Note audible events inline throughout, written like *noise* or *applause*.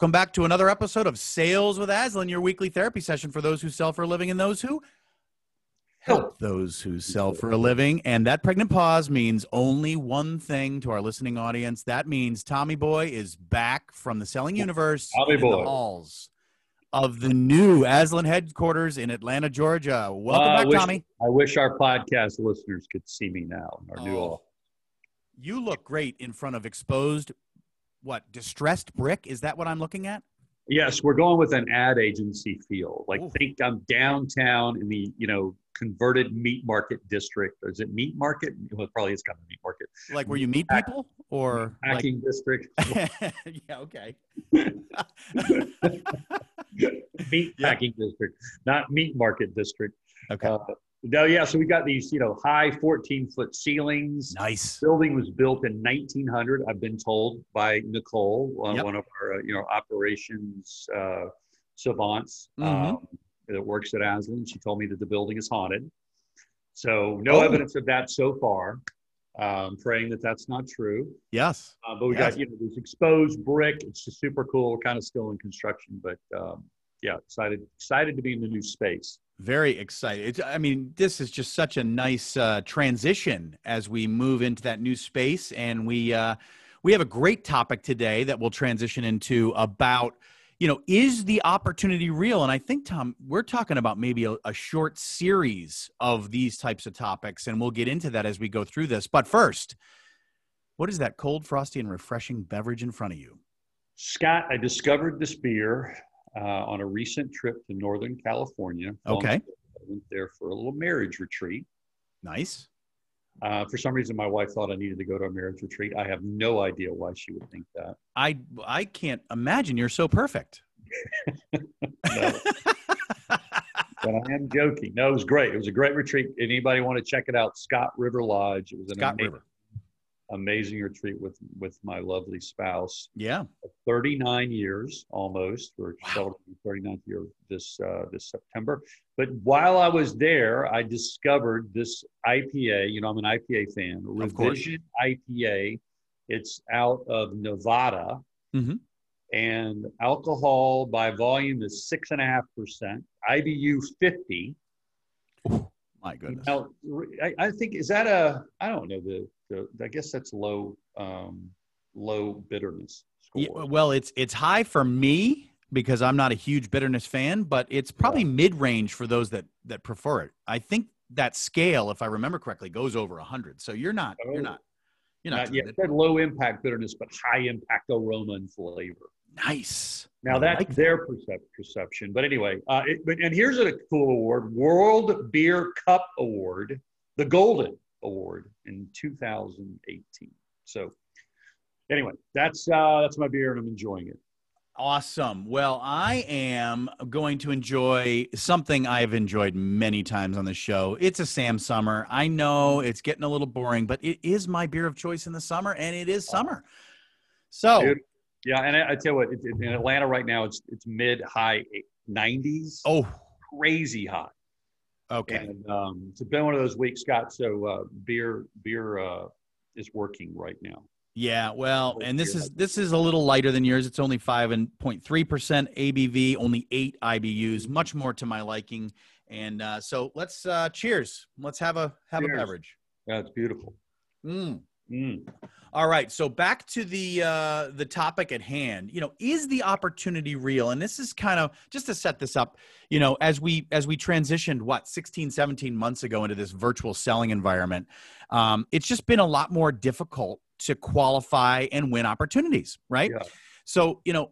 Welcome back to another episode of Sales with Aslan, your weekly therapy session for those who sell for a living and those who help those who sell for a living. And that pregnant pause means only one thing to our listening audience. That means Tommy Boy is back from the selling universe Tommy in Boy. the halls of the new Aslan headquarters in Atlanta, Georgia. Welcome Uh, I back, wish- Tommy. I wish our podcast listeners could see me now. Our new Oh. all. You look great in front of exposed, what, distressed brick? Is that what I'm looking at? Yes, we're going with an ad agency feel. Like Ooh. think I'm downtown in the you know converted meat market district. Or is it meat market? Well, probably it's kind of meat market. Like where you meet Pack- people or like Packing district. *laughs* yeah, okay. *laughs* meat Yeah. packing district, not meat market district. Okay. Uh, yeah. So we got these, you know, high 14 foot ceilings. nice. building was built in 1900. I've been told by Nicole, uh, Yep. one of our, uh, you know, operations uh, savants Mhm. um, that works at Aslan. She told me that the building is haunted. So no Oh. evidence of that so far. Um, praying that that's not true. Yes. Uh, but we Yes. got you know this exposed brick. It's just super cool. Kind of still in construction, but um, yeah, excited excited to be in the new space. Very excited. It's, I mean, this is just such a nice uh, transition as we move into that new space, and we uh, we have a great topic today that we'll transition into about you know is the opportunity real? And I think Tom, we're talking about maybe a, a short series of these types of topics, and we'll get into that as we go through this. But first, what is that cold, frosty, and refreshing beverage in front of you? Scott, I discovered this beer uh, on a recent trip to Northern California. Okay. I went there for a little marriage retreat. Nice. Uh, for some reason, my wife thought I needed to go to a marriage retreat. I have no idea why she would think that. I I can't imagine you're so perfect. *laughs* But I am joking. No, it was great. It was a great retreat. Anybody want to check it out? Scott River Lodge. It was an Scott amazing, River. Amazing retreat with with my lovely spouse. Yeah. 39 years almost. We're Wow. celebrating 39th year this uh, this September. But while I was there, I discovered this IPA. You know, I'm an IPA fan. Of course. Revision IPA. It's out of Nevada, Mhm. and alcohol by volume is six and a half percent. IBU 50. My goodness. Now, I, I think is that a I don't know the, the I guess that's low um, low bitterness score. Yeah, well, it's it's high for me because I'm not a huge bitterness fan, but it's probably mid-range for those that that prefer it. I think that scale, if I remember correctly, goes over 100. So you're not Oh. you're not you're not, Not yet. said low impact bitterness, but high impact aroma and flavor. nice. Now I that's like that. their percep- perception. But anyway, uh, it, but, and here's a cool award: World Beer Cup Award, the Golden Award in 2018. So anyway, that's uh, that's my beer, and I'm enjoying it. Awesome. Well, I am going to enjoy something I've enjoyed many times on the show. It's a Sam Summer. I know it's getting a little boring, but it is my beer of choice in the summer, and it is summer. So, Dude. Yeah, and I, I tell you what, it, it- in Atlanta right now, it's it's mid high 90s, oh, crazy hot. Okay. And um, it's been one of those weeks, Scott. So uh, beer beer uh, is working right now. Yeah, well, and this is this is a little lighter than yours. It's only five and three percent ABV, only eight IBUs, much more to my liking. And uh, so let's uh, cheers. Let's have a have Cheers. a beverage. Yeah, it's beautiful. Mm. Mm. All right, so back to the uh, the topic at hand. You know, is the opportunity real? And this is kind of just to set this up. You know, as we as we transitioned what 16, 17 months ago into this virtual selling environment, um, it's just been a lot more difficult to qualify and win opportunities, right? Yeah. So you know.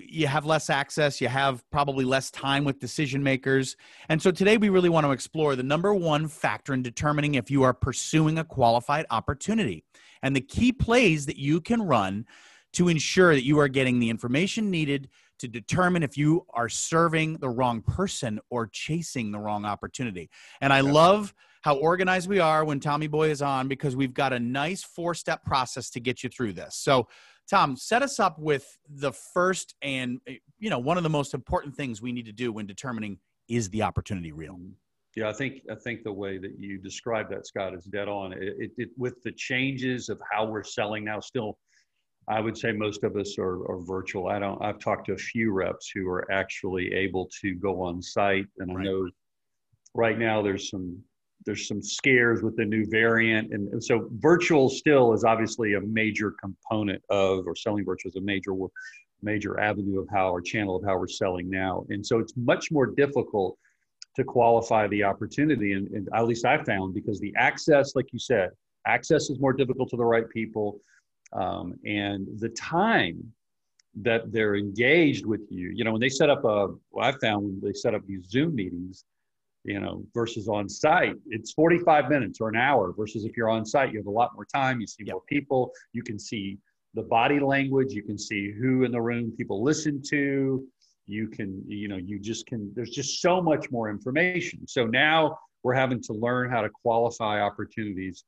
You have less access, you have probably less time with decision makers. And so today we really want to explore the number one factor in determining if you are pursuing a qualified opportunity and the key plays that you can run to ensure that you are getting the information needed to determine if you are serving the wrong person or chasing the wrong opportunity. And I love how organized we are when Tommy Boy is on because we've got a nice four step process to get you through this. So, Tom, set us up with the first and eh, you know one of the most important things we need to do when determining is the opportunity real. Yeah, I think I think the way that you describe that, Scott, is dead on. It, it, it with the changes of how we're selling now, still I would say most of us are, are virtual. I don't. I've talked to a few reps who are actually able to go on site, and Right. I know right now there's some there's some scares with the new variant, and, and so virtual still is obviously a major component of, or selling virtual is a major major avenue of how or channel of how we're selling now, and so it's much more difficult to qualify the opportunity, and, and at least I found because the access, like you said, access is more difficult to the right people um, and the time that they're engaged with you you know when they set up a well, i found when they set up these zoom meetings you know versus on site it's 45 minutes or an hour versus if you're on site you have a lot more time you see Yep. more people you can see the body language you can see who in the room people listen to you can you know you just can there's just so much more information so now we're having to learn how to qualify opportunities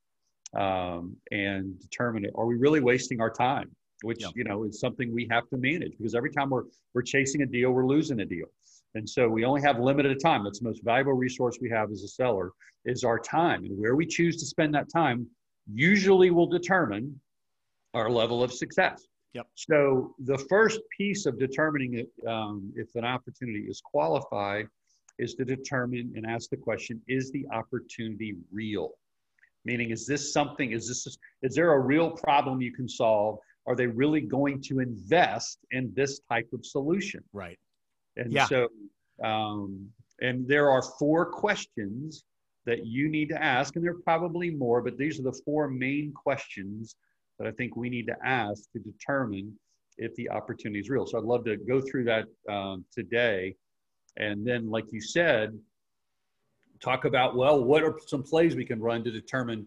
um, and determine it. Are we really wasting our time? Which Yeah. you know is something we have to manage because every time we're we're chasing a deal, we're losing a deal, and so we only have limited time. That's the most valuable resource we have as a seller is our time, and where we choose to spend that time usually will determine our level of success. Yep. So the first piece of determining it, um, if an opportunity is qualified is to determine and ask the question: Is the opportunity real? meaning is this something is this is there a real problem you can solve are they really going to invest in this type of solution Right. and Yeah. so um, and there are four questions that you need to ask and there are probably more but these are the four main questions that i think we need to ask to determine if the opportunity is real so i'd love to go through that um, today and then like you said talk about well what are some plays we can run to determine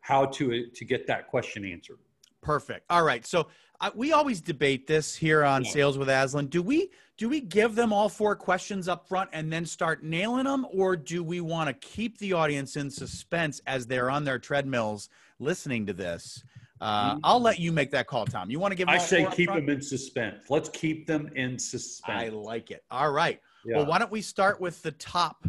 how to to get that question answered Perfect. All right. So I, we always debate this here on Yeah. Sales with Aslan. Do we do we give them all four questions up front and then start nailing them, or do we want to keep the audience in suspense as they're on their treadmills listening to this? Uh, Mhm. I'll let you make that call, Tom. You want to give? Them i say keep them in suspense let's keep them in suspense. I like it. All right. yeah. Well, why don't we start with the top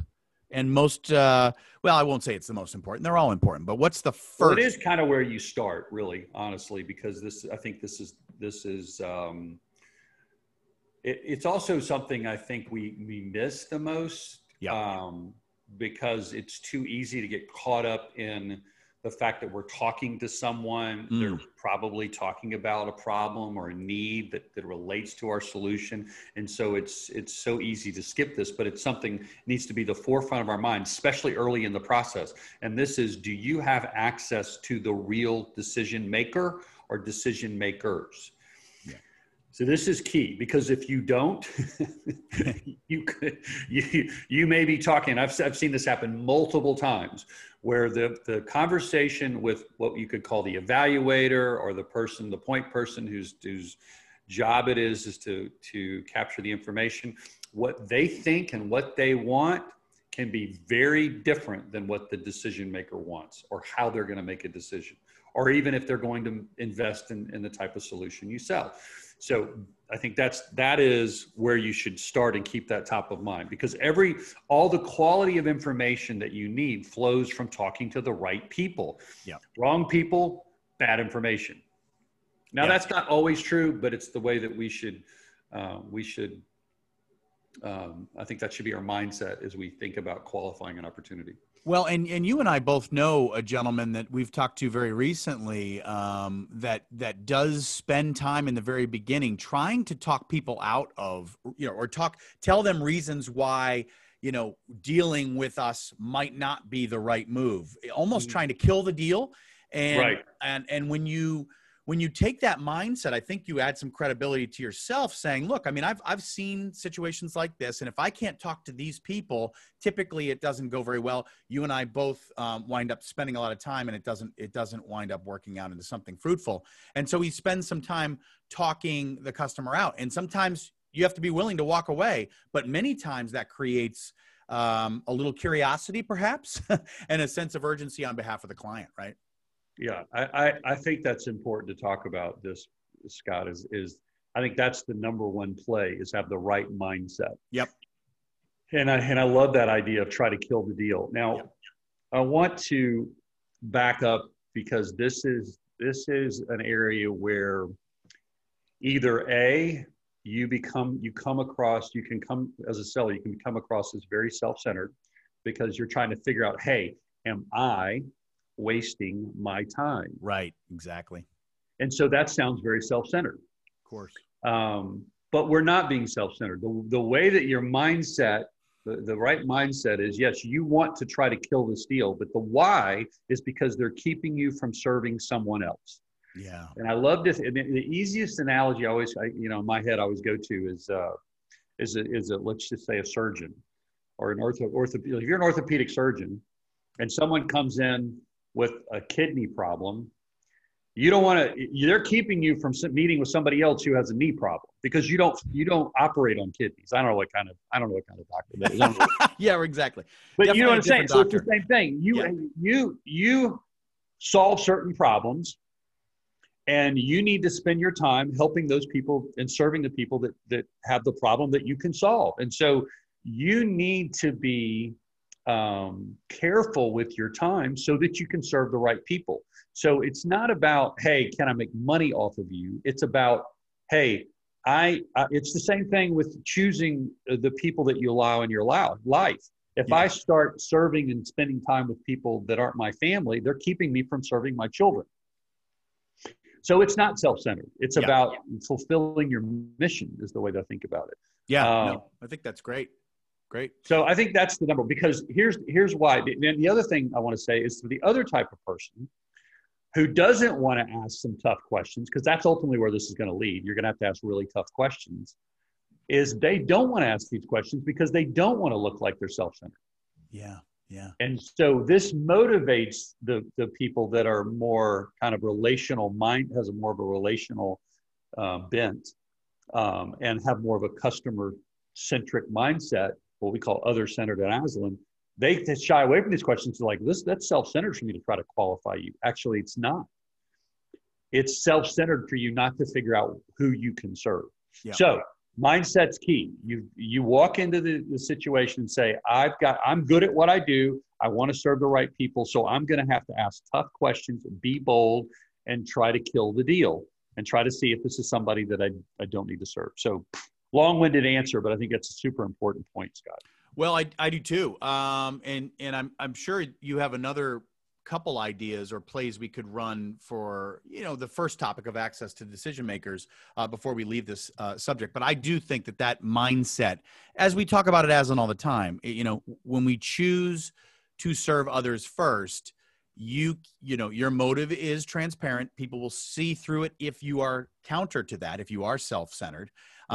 and most? Uh, well, I won't say it's the most important. They're all important, but what's the first? Well, it is kind of where you start, really, honestly, because this. I think this is this is. Um, it, it's also something I think we we miss the most. Yeah. Um, because it's too easy to get caught up in the fact that we're talking to someone. Mm. They're probably talking about a problem or a need that, that relates to our solution. And so it's it's so easy to skip this, but it's something needs to be the forefront of our mind, especially early in the process. And this is do you have access to the real decision maker or decision makers? So this is key because if you don't, *laughs* you could you you may be talking. I've I've seen this happen multiple times where the the conversation with what you could call the evaluator or the person, the point person whose whose job it is is to to capture the information, what they think and what they want can be very different than what the decision maker wants or how they're going to make a decision or even if they're going to invest in, in the type of solution you sell so i think that's that is where you should start and keep that top of mind because every all the quality of information that you need flows from talking to the right people Yeah. wrong people bad information now Yeah. that's not always true but it's the way that we should uh, we should um, i think that should be our mindset as we think about qualifying an opportunity Well, and and you and I both know a gentleman that we've talked to very recently um, that that does spend time in the very beginning trying to talk people out of you know or talk tell them reasons why you know dealing with us might not be the right move, almost Mhm. trying to kill the deal. And Right. and and when you when you take that mindset, I think you add some credibility to yourself saying, look, I mean, I've, I've seen situations like this. And if I can't talk to these people, typically it doesn't go very well. You and I both um, wind up spending a lot of time and it doesn't, it doesn't wind up working out into something fruitful. And so he spends some time talking the customer out. And sometimes you have to be willing to walk away, but many times that creates um, a little curiosity perhaps *laughs* and a sense of urgency on behalf of the client, right? Yeah, I, I, I think that's important to talk about this, Scott, is, is I think that's the number one play is have the right mindset. Yep. And I, and I love that idea of try to kill the deal. Now, Yep. I want to back up because this is, this is an area where either a you become you come across you can come as a seller you can come across as very self-centered because you're trying to figure out hey am i wasting my time. Right exactly. And so that sounds very self-centered. Of course. Um, but we're not being self-centered. The, the way that your mindset the, the right mindset is yes you want to try to kill this deal but the why is because they're keeping you from serving someone else. Yeah. And I love this. And the, the easiest analogy I always, I, you know, in my head, I always go to is, uh, is a, is a, let's just say a surgeon or an ortho, ortho, if you're an orthopedic surgeon and someone comes in with a kidney problem, you don't want to, they're keeping you from meeting with somebody else who has a knee problem because you don't, you don't operate on kidneys. I don't know what kind of, I don't know what kind of doctor that is. *laughs* yeah, exactly. But Definitely you know what I'm saying? Doctor. So it's the same thing. You, yeah. you, you solve certain problems and you need to spend your time helping those people and serving the people that that have the problem that you can solve and so you need to be um, careful with your time so that you can serve the right people so it's not about hey can i make money off of you it's about hey i uh, it's the same thing with choosing the people that you allow in your life if yeah. i start serving and spending time with people that aren't my family they're keeping me from serving my children so it's not self-centered. It's yeah. about fulfilling your mission is the way to think about it. Yeah, uh, no, I think that's great. Great. So I think that's the number because here's here's why. And the other thing I want to say is for the other type of person who doesn't want to ask some tough questions, because that's ultimately where this is going to lead. You're going to have to ask really tough questions. Is they don't want to ask these questions because they don't want to look like they're self-centered. Yeah. Yeah. And so this motivates the, the people that are more kind of relational mind, has a more of a relational uh, bent um, and have more of a customer centric mindset, what we call other centered at Aslan. They, they shy away from these questions. They're like, this, that's self centered for me to try to qualify you. Actually, it's not. It's self centered for you not to figure out who you can serve. Yeah. So mindset's key you you walk into the, the situation and say i've got i'm good at what i do i want to serve the right people so i'm going to have to ask tough questions be bold and try to kill the deal and try to see if this is somebody that i, I don't need to serve so long-winded answer but i think that's a super important point scott. Well i, I do too. Um, and and I'm, I'm sure you have another couple ideas or plays we could run for you know the first topic of access to decision makers uh, before we leave this uh, subject. But i do think that that mindset as we talk about it as and all the time you know when we choose to serve others first you you know your motive is transparent. People will see through it if you are counter to that if you are self-centered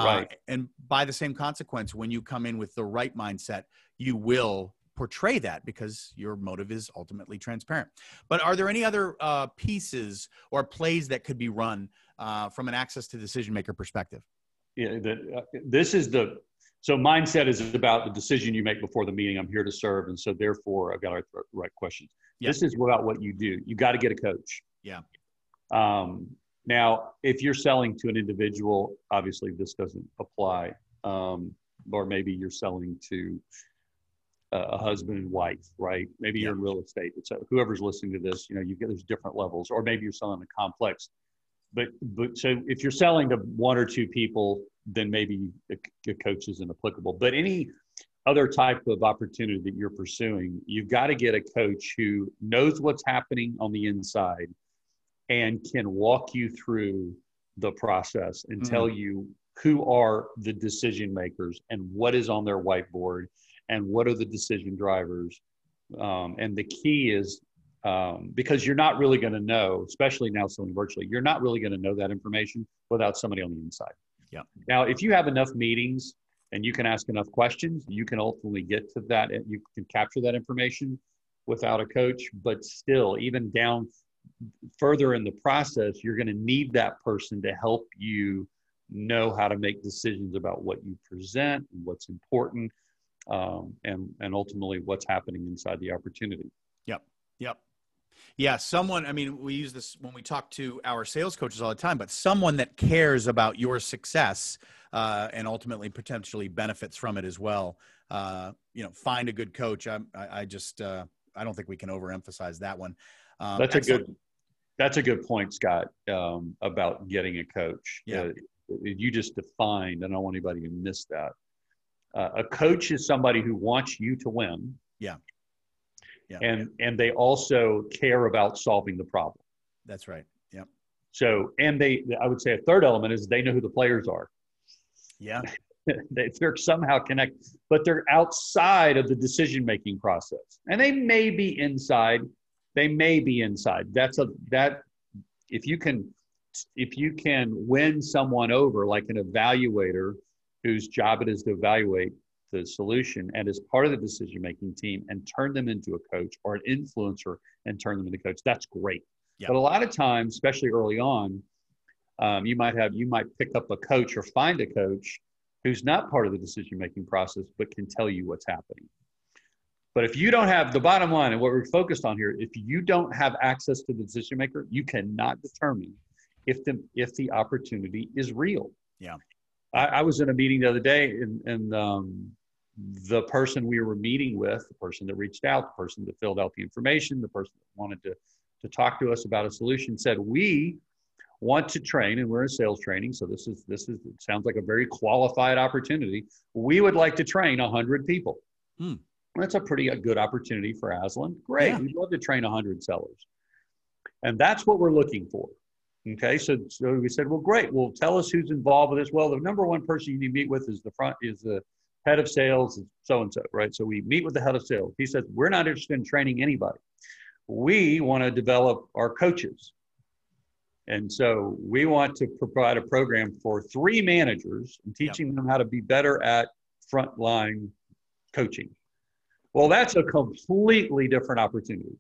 right. Uh, and by the same consequence when you come in with the right mindset you will portray that because your motive is ultimately transparent. But are there any other uh, pieces or plays that could be run uh, from an access to decision maker perspective? Yeah, the, uh, this is the so mindset is about the decision you make before the meeting. I'm here to serve, and so therefore I've got the right questions. This is about what you do. You got to get a coach. Yeah. Um, now, if you're selling to an individual, obviously this doesn't apply. Um, or maybe you're selling to a husband and wife, right? Maybe you're in real estate. So whoever's listening to this, you know, you get there's different levels, or maybe you're selling a complex. But but so if you're selling to one or two people, then maybe a, a coach isn't applicable. But any other type of opportunity that you're pursuing, you've got to get a coach who knows what's happening on the inside and can walk you through the process and mm-hmm. tell you who are the decision makers and what is on their whiteboard and what are the decision drivers. Um, and the key is um, because you're not really going to know, especially now selling virtually, you're not really going to know that information without somebody on the inside. Yeah. Now, if you have enough meetings and you can ask enough questions, you can ultimately get to that. And you can capture that information without a coach. But still, even down further in the process, you're going to need that person to help you know how to make decisions about what you present and what's important um, and and ultimately what's happening inside the opportunity. Yep. Yep. Yeah, someone, I mean, we use this when we talk to our sales coaches all the time, but someone that cares about your success uh, and ultimately potentially benefits from it as well. Uh, you know, find a good coach. I, I, just, uh, I don't think we can overemphasize that one. Um, that's excellent. a good, that's a good point, Scott, um, about getting a coach. Yeah. Uh, you just defined. I don't want anybody to miss that. Uh, a coach is somebody who wants you to win. Yeah. Yeah. And and they also care about solving the problem. That's right. Yeah. So and they I would say a third element is they know who the players are. Yeah. *laughs* they, they're somehow connected, but they're outside of the decision making process. And they may be inside. They may be inside. That's a that if you can if you can win someone over like an evaluator whose job it is to evaluate the solution and is part of the decision making team and turn them into a coach or an influencer and turn them into a coach that's great Yeah. but a lot of times especially early on um, you might have you might pick up a coach or find a coach who's not part of the decision making process but can tell you what's happening but if you don't have the bottom line and what we're focused on here if you don't have access to the decision maker you cannot determine if the if the opportunity is real Yeah. I, I was in a meeting the other day, and, and um, the person we were meeting with, the person that reached out, the person that filled out the information, the person that wanted to, to talk to us about a solution said, We want to train, and we're in sales training. So this is, this is, it sounds like a very qualified opportunity. We would like to train 100 people. Hmm. That's a pretty a good opportunity for Aslan. Great. Yeah. We'd love to train 100 sellers. And that's what we're looking for. Okay, so, so we said, well, great. Well, tell us who's involved with this. Well, the number one person you need to meet with is the front is the head of sales, so and so, right? So we meet with the head of sales. He says, we're not interested in training anybody. We want to develop our coaches. And so we want to provide a program for three managers and teaching them how to be better at frontline coaching. Well, that's a completely different opportunity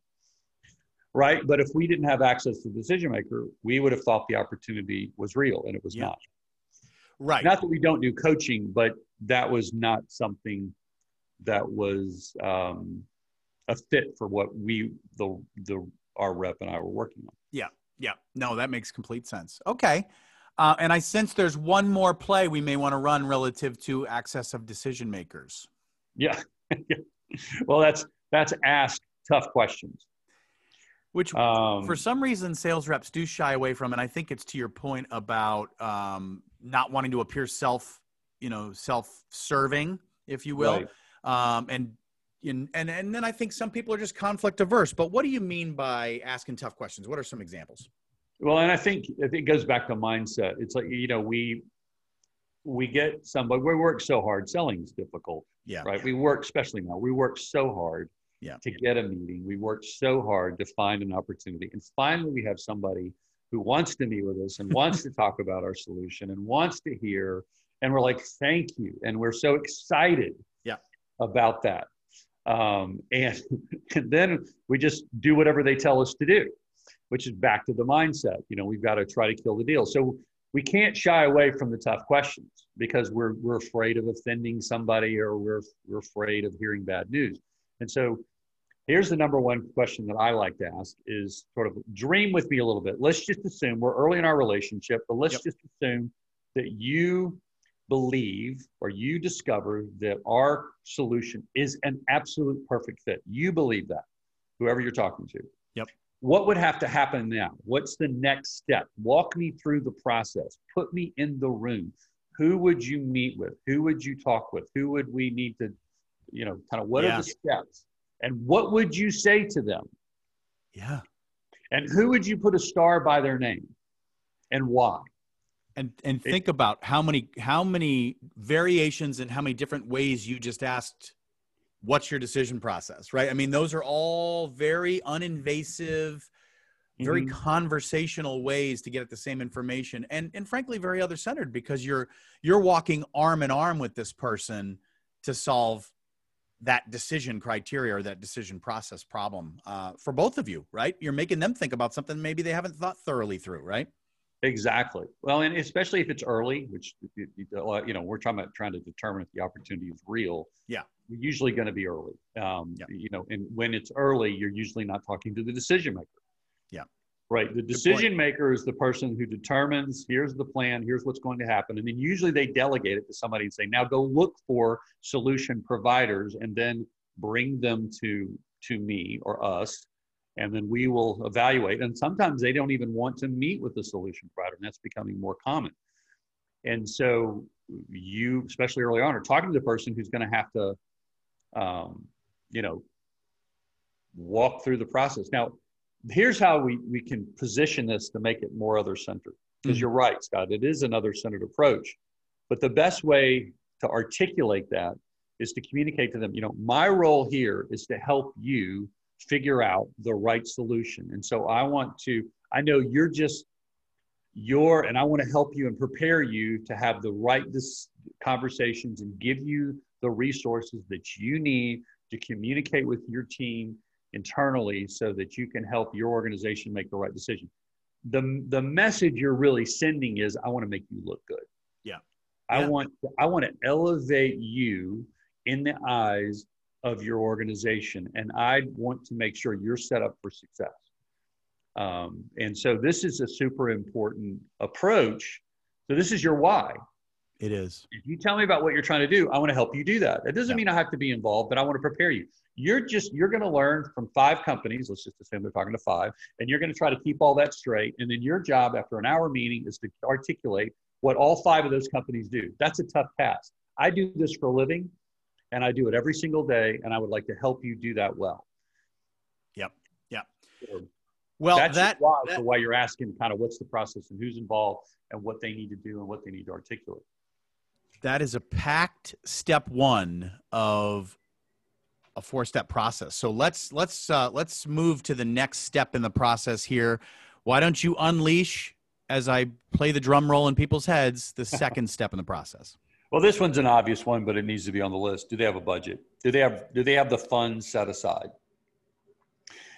right? But if we didn't have access to the decision maker, we would have thought the opportunity was real, and it was Yeah. not. Right. Not that we don't do coaching, but that was not something that was um, a fit for what we the the our rep and I were working on. Yeah, yeah. no, that makes complete sense. Okay. Uh, and I sense there's one more play we may want to run relative to access of decision makers. Yeah. *laughs* *laughs* well, that's that's ask tough questions. Which, Um, for some reason, sales reps do shy away from, and I think it's to your point about um, not wanting to appear self, you know, self-serving, if you will, right. um, and and and then I think some people are just conflict averse. But what do you mean by asking tough questions? What are some examples? Well, and I think I think it goes back to mindset. It's like you know we we get somebody we work so hard. Selling is difficult, Yeah, right? We work, especially now, we work so hard Yeah. to get a meeting. We work so hard to find an opportunity, and finally we have somebody who wants to meet with us and wants to talk about our solution and wants to hear. And we're like, thank you, and we're so excited, Yeah. about that. Um, and, and then we just do whatever they tell us to do which is back to the mindset. You know, we've got to try to kill the deal. So we can't shy away from the tough questions because we're we're afraid of offending somebody or we're we're afraid of hearing bad news. And so here's the number one question that I like to ask is sort of dream with me a little bit. Let's just assume we're early in our relationship, but let's Yep. just assume that you believe or you discover that our solution is an absolute perfect fit. You believe that, whoever you're talking to. What would have to happen now? What's the next step? Walk me through the process. Put me in the room. Who would you meet with? Who would you talk with? Who would we need to, you know, kind of what Yeah. are the steps? And what would you say to them? yeah, And who would you put a star by their name? And why? and and It- think about how many how many variations and how many different ways you just asked. What's your decision process, right? I mean, those are all very uninvasive, very Mhm. conversational ways to get at the same information and and frankly very other centered because you're you're walking arm in arm with this person to solve that decision criteria or that decision process problem uh, for both of you right you're making them think about something maybe they haven't thought thoroughly through right Exactly. Well, and especially if it's early, which you know we're trying to trying to determine if the opportunity is real. Yeah. We're usually going to be early. Um, Yeah. You know, and when it's early, you're usually not talking to the decision maker. Yeah. Right. The decision maker is the person who determines here's the plan, here's what's going to happen, and then usually they delegate it to somebody and say, now go look for solution providers, and then bring them to to me or us and then we will evaluate. And sometimes they don't even want to meet with the solution provider, and that's becoming more common. And so you, especially early on, are talking to the person who's going to have to, um, you know, walk through the process. Now, here's how we, we can position this to make it more other centered. Because mm-hmm. you're right, Scott, it is another centered approach. But the best way to articulate that is to communicate to them, you know, my role here is to help you figure out the right solution. And so I want to, I know you're just, you're, and I want to help you and prepare you to have the right this conversations and give you the resources that you need to communicate with your team internally so that you can help your organization make the right decision. The, the message you're really sending is I want to make you look good. Yeah. I yeah. want I want to elevate you in the eyes of your organization, and I want to make sure you're set up for success. Um, and so this is a super important approach. So this is your why. It is. If you tell me about what you're trying to do, I want to help you do that. It doesn't yeah. mean I have to be involved, but I want to prepare you. You're just you're going to learn from five companies. Let's just assume they're talking to five, and you're going to try to keep all that straight. And then your job after an hour meeting is to articulate what all five of those companies do. That's a tough task. I do this for a living, and I do it every single day, and I would like to help you do that well. Yep. Yep. So well, that's that, why, that, why you're asking kind of what's the process and who's involved and what they need to do and what they need to articulate. That is a packed step one of a four step process. So let's let's uh, let's move to the next step in the process here. Why don't you unleash as I play the drum roll in people's heads the *laughs* second step in the process? Well, this one's an obvious one, but it needs to be on the list. Do they have a budget? Do they have do they have the funds set aside?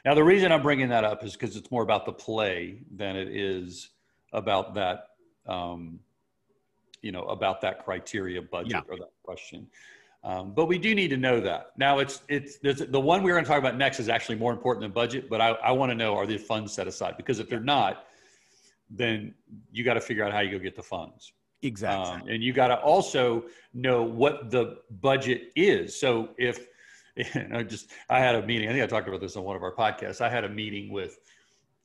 Now, the reason I'm bringing that up is because it's more about the play than it is about that, um, you know, about that criteria budget yeah. or that question. Um, but we do need to know that. Now, it's it's the one we're going to talk about next is actually more important than budget. But I, I want to know are the funds set aside? Because if they're not, then you got to figure out how you go get the funds. Exactly. Um, and you got to also know what the budget is. So if *laughs* you know, just I had a meeting. I think I talked about this on one of our podcasts. I had a meeting with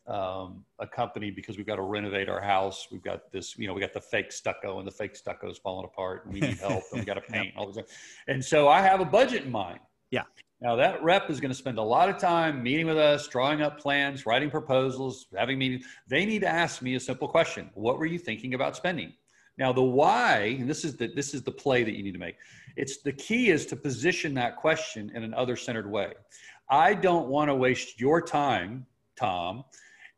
um, a company because we've got to renovate our house. We've got this, you know, we got the fake stucco and the fake stucco is falling apart and we need help and we got to *laughs* paint all this. And so I have a budget in mind. Yeah. Now that rep is going to spend a lot of time meeting with us, drawing up plans, writing proposals, having meetings. They need to ask me a simple question. What were you thinking about spending? Now the why, and this is the this is the play that you need to make. It's the key is to position that question in an other centered way. I don't want to waste your time, Tom,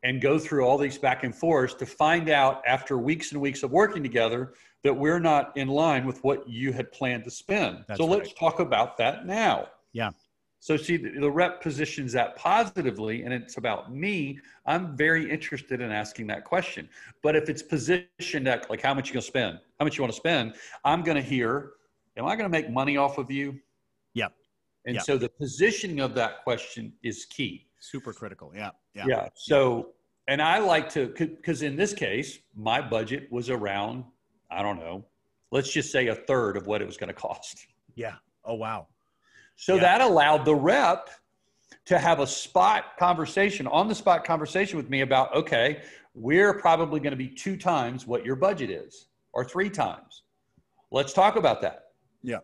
and go through all these back and forths to find out after weeks and weeks of working together that we're not in line with what you had planned to spend. That's so right. let's talk about that now. Yeah. So see, the, rep positions that positively, and it's about me. I'm very interested in asking that question. But if it's positioned at like how much you gonna spend, how much you want to spend, I'm gonna hear, am I gonna make money off of you? Yep. And yep. so the positioning of that question is key. Super critical. Yeah. Yeah. Yeah. So, and I like to, because in this case, my budget was around, I don't know, let's just say a third of what it was going to cost. Yeah. Oh, wow. So yeah. that allowed the rep to have a spot conversation, on the spot conversation with me about, okay, we're probably going to be two times what your budget is or three times. Let's talk about that. Yeah.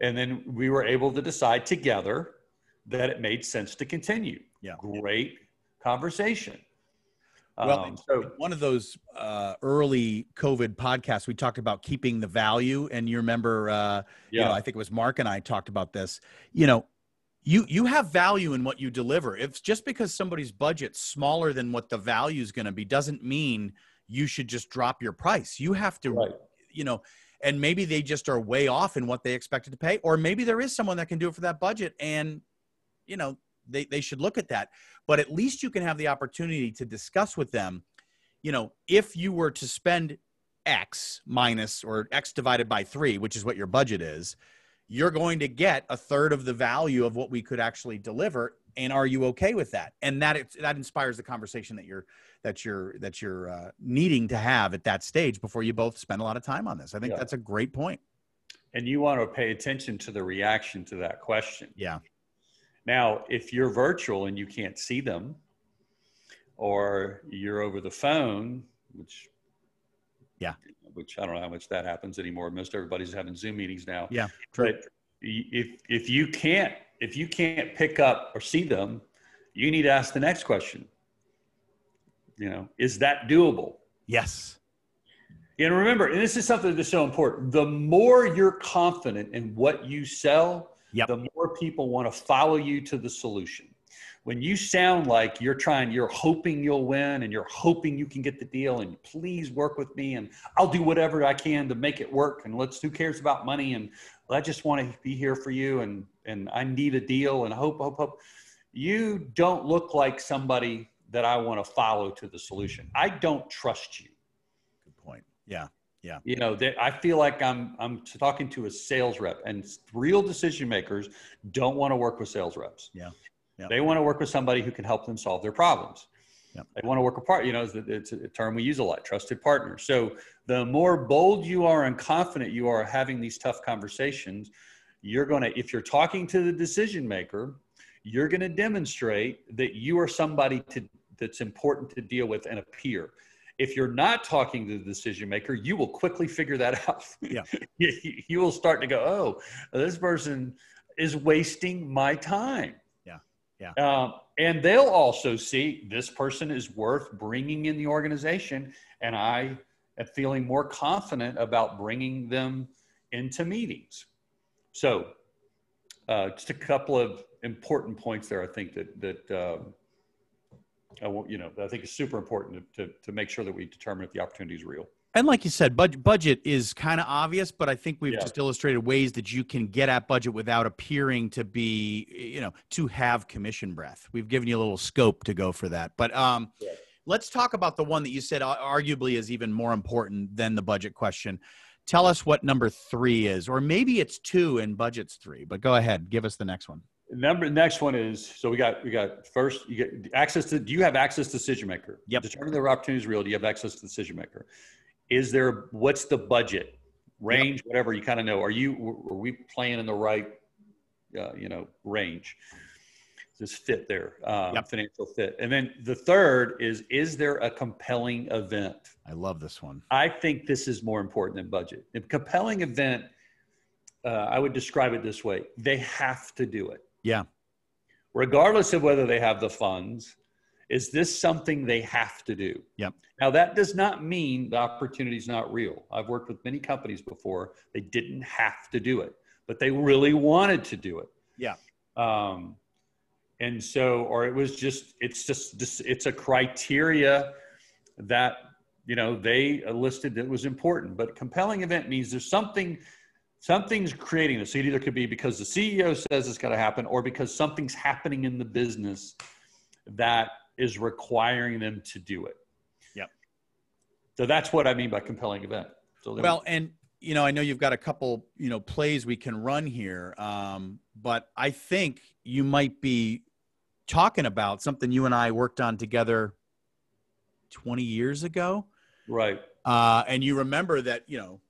And then we were able to decide together that it made sense to continue. Yeah. Great conversation. Well, um, so one of those uh, early COVID podcasts, we talked about keeping the value, and you remember, uh, yeah. you know, I think it was Mark and I talked about this. You know, you you have value in what you deliver. If just because somebody's budget's smaller than what the value is going to be, doesn't mean you should just drop your price. You have to, right. you know, and maybe they just are way off in what they expected to pay, or maybe there is someone that can do it for that budget, and you know, they, they should look at that. But at least you can have the opportunity to discuss with them you know if you were to spend x minus or x divided by 3 which is what your budget is you're going to get a third of the value of what we could actually deliver. And are you okay with that? And that that inspires the conversation that you're that you're that you're uh, needing to have at that stage before you both spend a lot of time on this. I think yeah. that's a great point. And you want to pay attention to the reaction to that question. Yeah now, if you're virtual and you can't see them, or you're over the phone, which yeah, which I don't know how much that happens anymore. Most everybody's having Zoom meetings now. Yeah, true. But if if you can't if you can't pick up or see them, you need to ask the next question. You know, is that doable? Yes. And remember, and this is something that's so important. The more you're confident in what you sell, Yep. the more people want to follow you to the solution. When you sound like you're trying, you're hoping you'll win and you're hoping you can get the deal and please work with me and I'll do whatever I can to make it work and let's who cares about money and I just want to be here for you and and I need a deal and hope hope hope you don't look like somebody that I want to follow to the solution. I don't trust you Good point. Yeah. You know that i feel like i'm i'm talking to a sales rep and real decision makers don't want to work with sales reps Yeah. Yeah. they want to work with somebody who can help them solve their problems Yep. they want to work apart you know it's, it's a term we use a lot trusted partner so the more bold you are and confident you are having these tough conversations you're going to if you're talking to the decision maker you're going to demonstrate that you are somebody to, that's important to deal with and a peer if you're not talking to the decision maker, you will quickly figure that *laughs* out. Yeah. you, you will start to go, oh, this person is wasting my time. Yeah. Yeah. Um, and they'll also see this person is worth bringing in the organization. And I am feeling more confident about bringing them into meetings. So, uh, just a couple of important points there, I think that, that, um, won't, you know, I think it's super important to, to, to make sure that we determine if the opportunity is real. And like you said, budget budget is kind of obvious, but I think we've Yeah. just illustrated ways that you can get at budget without appearing to be, you know, to have commission breath. We've given you a little scope to go for that. But um, Yeah. let's talk about the one that you said uh, arguably is even more important than the budget question. Tell us what number three is, or maybe it's two and budget's three. But go ahead, give us the next one. Number next one is so we got we got first you get access to do you have access to decision maker? Yep. Determine the opportunity is real. Do you have access to decision maker? Is there what's the budget range? Whatever you kind of know. Are you are we playing in the right uh, you know range? This fit there, um, Yep. financial fit. And then the third is is there a compelling event? I love this one. I think this is more important than budget. A compelling event, uh, I would describe it this way: they have to do it Yeah. regardless of whether they have the funds is this something they have to do Yep. now that does not mean the opportunity is not real i've worked with many companies before they didn't have to do it but they really wanted to do it Yeah. um, and so or it was just it's just it's a criteria that you know they listed that was important but compelling event means there's something something's creating this. So it either could be because the CEO says it's going to happen, or because something's happening in the business that is requiring them to do it. Yep. So that's what I mean by compelling event. So Well, and you know, I know you've got a couple, you know, plays we can run here, um, but I think you might be talking about something you and I worked on together 20 years ago. right, Uh, and you remember that, you know,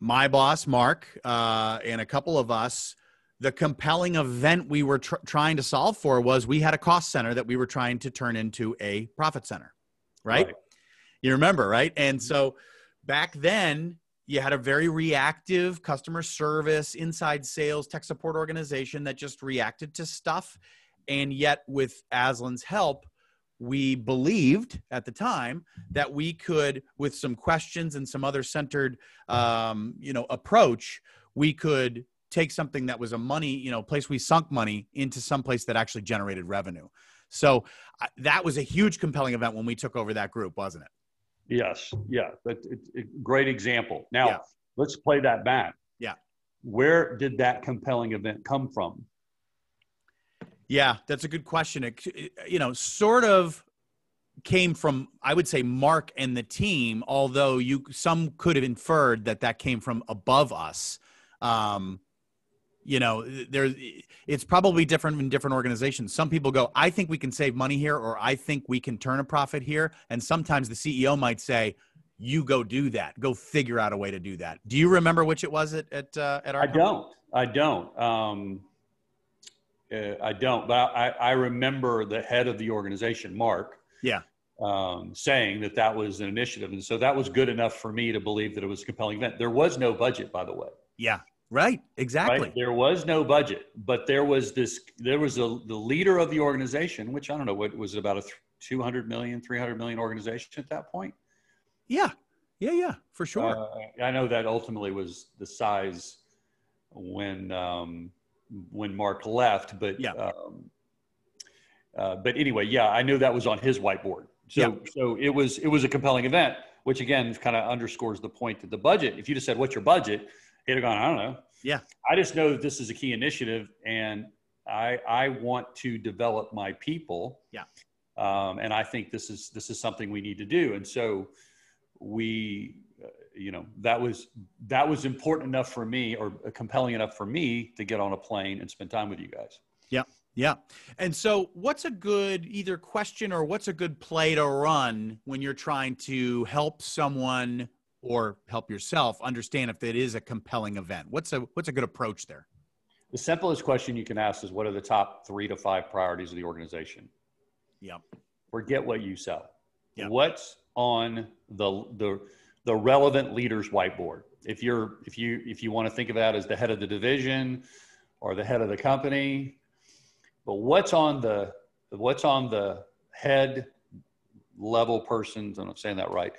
my boss, Mark, uh, and a couple of us, the compelling event we were tr- trying to solve for was we had a cost center that we were trying to turn into a profit center, right? You remember, right? And so back then, you had a very reactive customer service, inside sales, tech support organization that just reacted to stuff. And yet, with Aslan's help, we believed at the time that we could, with some questions and some other centered, um, you know, approach, we could take something that was a money, you know, place we sunk money into some place that actually generated revenue. So I- that was a huge compelling event when we took over that group, wasn't it? Yes. Yeah. But it's a great example. Now Yeah. let's play that back. Yeah. Where did that compelling event come from? Yeah, that's a good question. It, it, you know, sort of came from I would say Mark and the team, although you some could have inferred that that came from above us. Um, you know, there it's probably different in different organizations. Some people go, "I think we can save money here," or "I think we can turn a profit here," and sometimes the CEO might say, "You go do that. Go figure out a way to do that." Do you remember which it was at at uh, at our? I company? don't. I don't. Um, uh, I don't. But I, I remember the head of the organization, Mark. Yeah. um, saying that that was an initiative. And so that was good enough for me to believe that it was a compelling event. There was no budget, by the way. Yeah. Right. Exactly. Right? There was no budget, but there was this, there was a, the leader of the organization, which I don't know what was it about a 200 million, 300 million organization at that point. Yeah. Yeah. Yeah, for sure. Uh, I know that ultimately was the size when, um, when Mark left, but, yeah. Um, uh, but anyway, yeah, I knew that was on his whiteboard. So, yeah. so it was, it was a compelling event, which again, kind of underscores the point that the budget, if you just said, what's your budget? He'd have gone, I don't know. Yeah. I just know that this is a key initiative and I, I want to develop my people. Yeah. Um, and I think this is, this is something we need to do. And so we, you know, that was, that was important enough for me or compelling enough for me to get on a plane and spend time with you guys. Yeah. Yeah. And so, what's a good either question or what's a good play to run when you're trying to help someone or help yourself understand if it is a compelling event? What's a what's a good approach there? The simplest question you can ask is what are the top 3 to 5 priorities of the organization? Yeah. Forget what you sell. Yeah. What's on the the the relevant leaders whiteboard? If you're if you if you want to think of that as the head of the division or the head of the company, but what's on the what's on the head level persons? I'm not saying that right.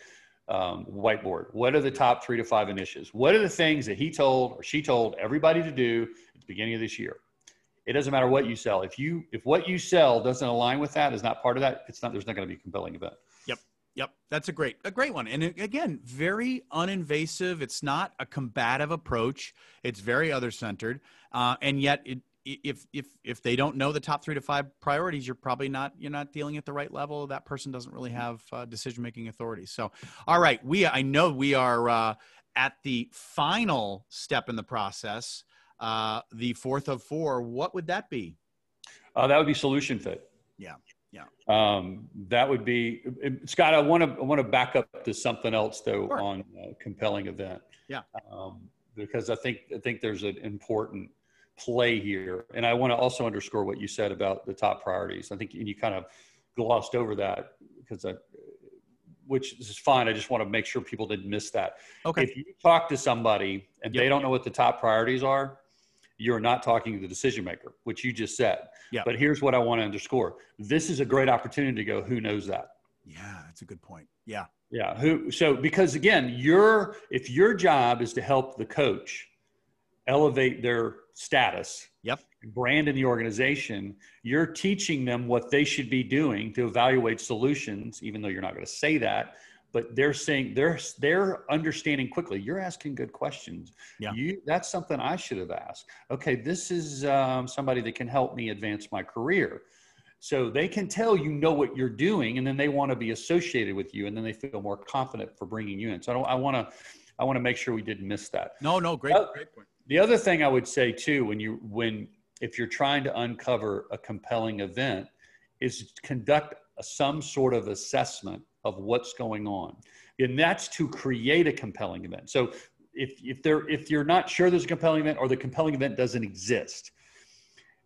Um, whiteboard. What are the top three to five initiatives? What are the things that he told or she told everybody to do at the beginning of this year? It doesn't matter what you sell. If you if what you sell doesn't align with that, is not part of that, it's not. There's not going to be a compelling event. Yep. Yep, that's a great a great one. And again, very uninvasive. It's not a combative approach. It's very other centered, uh, and yet it if if if they don't know the top three to five priorities, you're probably not you're not dealing at the right level. That person doesn't really have uh, decision making authority. So, all right, we I know we are uh, at the final step in the process, uh, the fourth of four. What would that be? Uh, that would be solution fit. Yeah. Yeah. Um, that would be Scott. I want to I want to back up to something else though sure. on compelling event. Yeah. Um, because I think I think there's an important play here. And I want to also underscore what you said about the top priorities. I think you kind of glossed over that because I, which is fine. I just want to make sure people didn't miss that. Okay. If you talk to somebody and yep. they don't know what the top priorities are, you're not talking to the decision maker, which you just said. Yeah. But here's what I want to underscore. This is a great opportunity to go, who knows that? Yeah, that's a good point. Yeah. Yeah. Who so because again, your if your job is to help the coach elevate their status yep brand in the organization you're teaching them what they should be doing to evaluate solutions even though you're not going to say that but they're saying they're they're understanding quickly. You're asking good questions. Yeah. You that's something i should have asked. Okay this is um, somebody that can help me advance my career. So they can tell you know what you're doing and then they want to be associated with you and then they feel more confident for bringing you in. So i, don't, I want to i want to make sure we didn't miss that. No no great uh, great point. the other thing I would say too, when you when if you're trying to uncover a compelling event, is conduct some sort of assessment of what's going on, and that's to create a compelling event. So if if there if you're not sure there's a compelling event or the compelling event doesn't exist,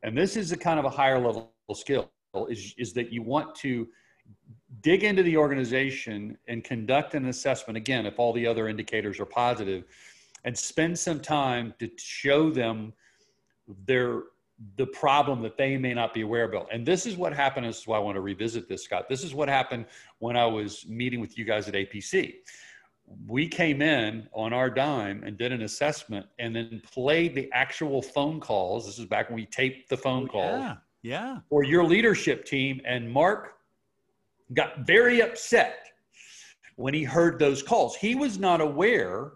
and this is a kind of a higher level skill is is that you want to dig into the organization and conduct an assessment again if all the other indicators are positive and spend some time to show them their the problem that they may not be aware of. And this is what happened. This is why I want to revisit this, Scott. This is what happened when I was meeting with you guys at APC. We came in on our dime and did an assessment and then played the actual phone calls. This is back when we taped the phone oh, calls. Yeah. Yeah. For your leadership team. And Mark got very upset when he heard those calls. He was not aware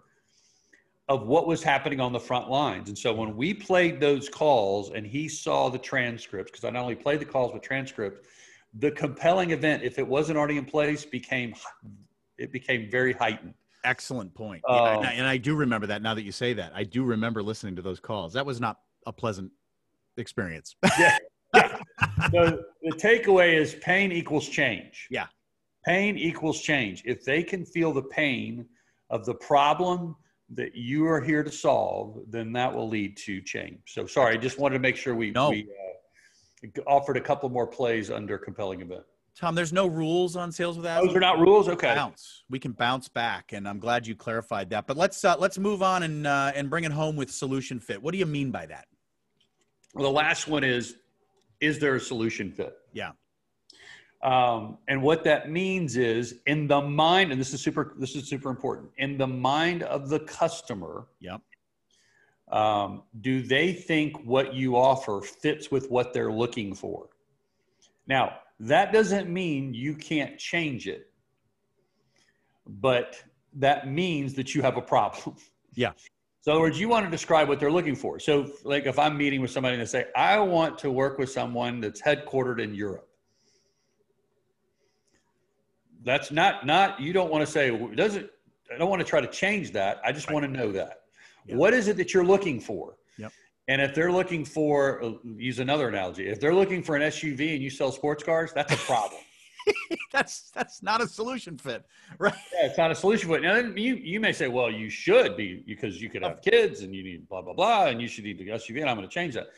of what was happening on the front lines. And so when we played those calls and he saw the transcripts, because I not only played the calls with transcripts, the compelling event, if it wasn't already in place, became it became very heightened. Excellent point. Um, yeah, and, I, and I do remember that now that you say that. I do remember listening to those calls. That was not a pleasant experience. *laughs* yeah. yeah. So the takeaway is pain equals change. Yeah. Pain equals change. If they can feel the pain of the problem that you are here to solve, then that will lead to change. So sorry, I just wanted to make sure we, no. we uh, offered a couple more plays under compelling event. Tom, there's no rules on sales with Aslan. Those are not rules. Okay. Bounce. We can bounce back, and I'm glad you clarified that. But let's uh, let's move on and uh, and bring it home with solution fit. What do you mean by that? Well, the last one is, is there a solution fit? Yeah. Um, and what that means is in the mind, and this is super, this is super important. In the mind of the customer, Yep. um, do they think what you offer fits with what they're looking for? Now, that doesn't mean you can't change it, but that means that you have a problem. *laughs* Yeah. So, in other words, you want to describe what they're looking for. So, like if I'm meeting with somebody and they say, I want to work with someone that's headquartered in Europe. That's not, not, you don't want to say, it doesn't, I don't want to try to change that. I just Right. want to know that. Yeah. What is it that you're looking for? Yep. And if they're looking for, uh, use another analogy, if they're looking for an SUV and you sell sports cars, that's a problem. *laughs* that's that's not a solution fit, *laughs* right? yeah, it's not a solution. fit. now you, you may say, well, you should be because you could have kids and you need blah, blah, blah, and you should need the SUV. And I'm going to change that.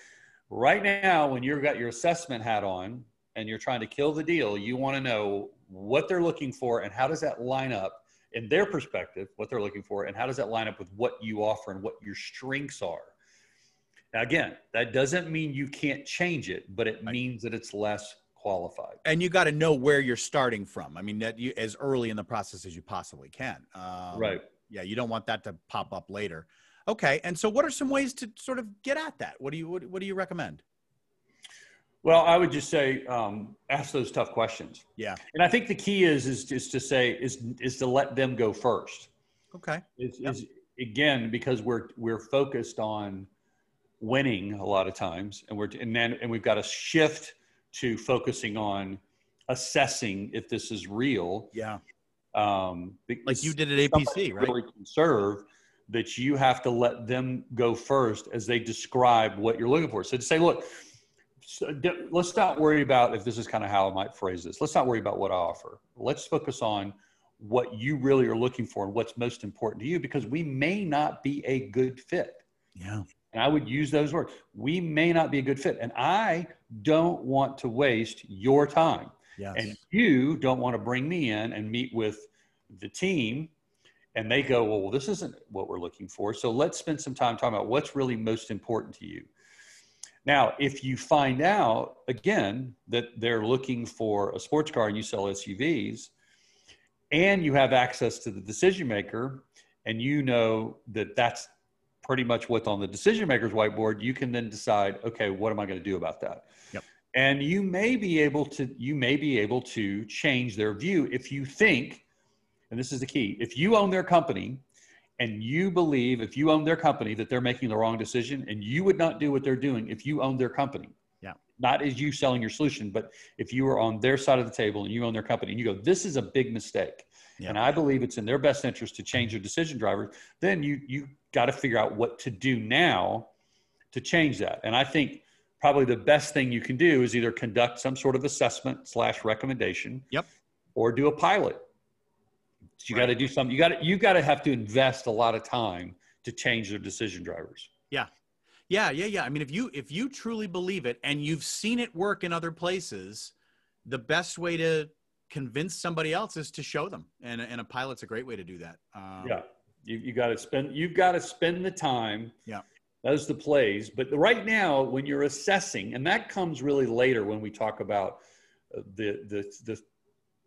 Right now, when you've got your assessment hat on and you're trying to kill the deal, you want to know what they're looking for and how does that line up in their perspective, what they're looking for, and how does that line up with what you offer and what your strengths are. Now, again, that doesn't mean you can't change it, but it means that it's less qualified. And you got to know where you're starting from. I mean, that you as early in the process as you possibly can. Um, right. Yeah, you don't want that to pop up later. Okay. And so, what are some ways to sort of get at that? What do you what, what do you recommend? Well, I would just say um, ask those tough questions. Yeah. And I think the key is is is to say is is to let them go first. Okay. Is, Yep. is again because we're we're focused on winning a lot of times, and we're and then and we've got to shift to focusing on assessing if this is real. Yeah. Um, Like you did at APC, right? Really conserve that you have to let them go first as they describe what you're looking for. So to say, look, so let's not worry about if this is kind of how I might phrase this. Let's not worry about what I offer. Let's focus on what you really are looking for and what's most important to you because we may not be a good fit. Yeah. And I would use those words. We may not be a good fit. And I don't want to waste your time. Yes. And you don't want to bring me in and meet with the team and they go, well, this isn't what we're looking for. So let's spend some time talking about what's really most important to you. Now, if you find out again that they're looking for a sports car and you sell SUVs, and you have access to the decision maker, and you know that that's pretty much what's on the decision maker's whiteboard, you can then decide, okay, what am I going to do about that? Yep. And you may be able to you may be able to change their view if you think, and this is the key, if you own their company and you believe if you own their company that they're making the wrong decision and you would not do what they're doing if you own their company. Yeah. Not as you selling your solution, but if you are on their side of the table and you own their company and you go, this is a big mistake. Yeah. And I believe it's in their best interest to change their decision drivers, then you you got to figure out what to do now to change that. And I think probably the best thing you can do is either conduct some sort of assessment slash recommendation. Yep. Or do a pilot. You got to do something. You got to you got to have to invest a lot of time to change their decision drivers. Yeah, yeah, yeah. Yeah. I mean, if you if you truly believe it and you've seen it work in other places, the best way to convince somebody else is to show them, and and a pilot's a great way to do that. Um, yeah, you you got to spend you've got to spend the time. Yeah. Those the plays, but right now when you're assessing, and that comes really later when we talk about uh, the the the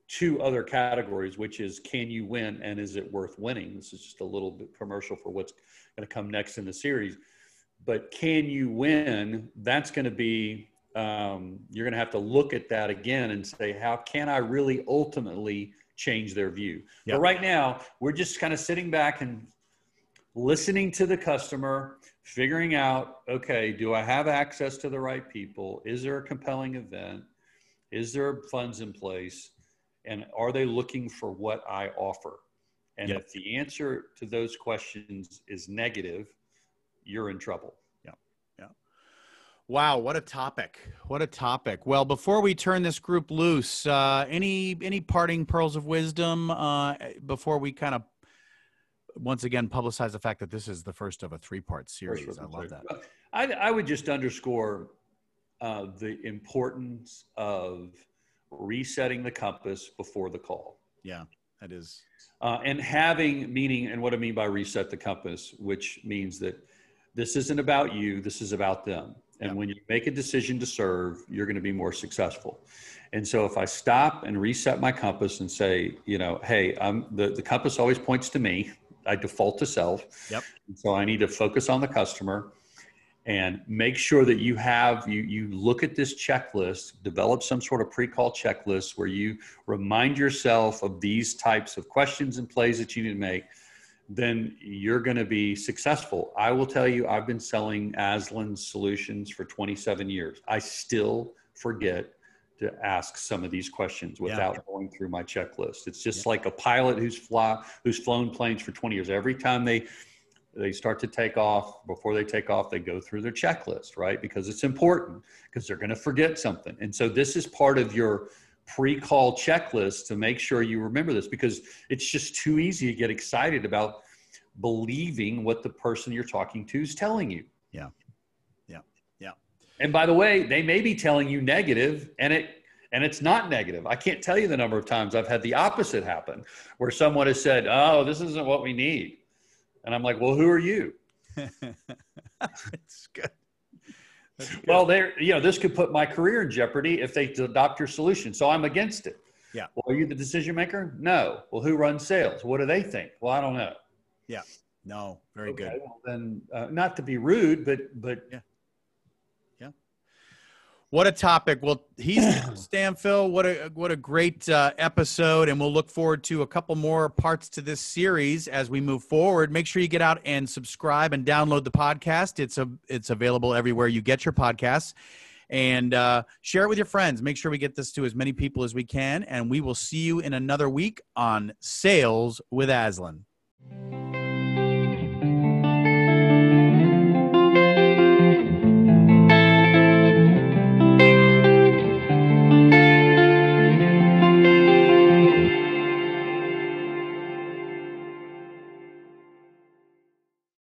two other categories, which is can you win and is it worth winning? This is just a little bit commercial for what's going to come next in the series. But can you win? That's going to be um, you're going to have to look at that again and say, how can I really ultimately change their view? Yeah. But right now, we're just kind of sitting back and listening to the customer, figuring out, okay, do I have access to the right people? Is there a compelling event? Is there funds in place? And are they looking for what I offer? And Yep. if the answer to those questions is negative, you're in trouble. Yeah. Yeah. Wow, what a topic! What a topic. Well, before we turn this group loose, uh, any any parting pearls of wisdom uh, before we kind of once again publicize the fact that this is the first of a three part series. I love that. I, I would just underscore uh, the importance of resetting the compass before the call. Yeah, that is. Uh, and having meaning, and what I mean by reset the compass, which means that this isn't about you, this is about them. And Yeah. when you make a decision to serve, you're going to be more successful. And so if I stop and reset my compass and say, you know, hey, I'm, the, the compass always points to me, I default to self. Yep. And so I need to focus on the customer and make sure that you have you you look at this checklist develop some sort of pre-call checklist where you remind yourself of these types of questions and plays that you need to make then you're going to be successful. I will tell you i've been selling aslan solutions for 27 years. I still forget to ask some of these questions Yeah. without going through my checklist. It's just like a pilot who's fly who's flown planes for 20 years. Every time they they start to take off before they take off they go through their checklist right because it's important because they're going to forget something and so this is part of your pre-call checklist to make sure you remember this because it's just too easy to get excited about believing what the person you're talking to is telling you Yeah. Yeah. Yeah. and by the way they may be telling you negative and it and it's not negative i can't tell you the number of times i've had the opposite happen where someone has said oh this isn't what we need and i'm like well who are you *laughs* it's good. That's good. Well, there, you know, this could put my career in jeopardy if they adopt your solution. So I'm against it. Yeah. Well, are you the decision maker? No. Well, who runs sales? What do they think? Well, I don't know. Yeah. No, very Okay, good. Well, then, uh, not to be rude, but but What a topic. Well, he's *clears throat* Stanfill. What a what a great uh, episode, and we'll look forward to a couple more parts to this series as we move forward. Make sure you get out and subscribe and download the podcast. It's a it's available everywhere you get your podcasts, and uh, share it with your friends. Make sure we get this to as many people as we can, and we will see you in another week on Sales with Aslan.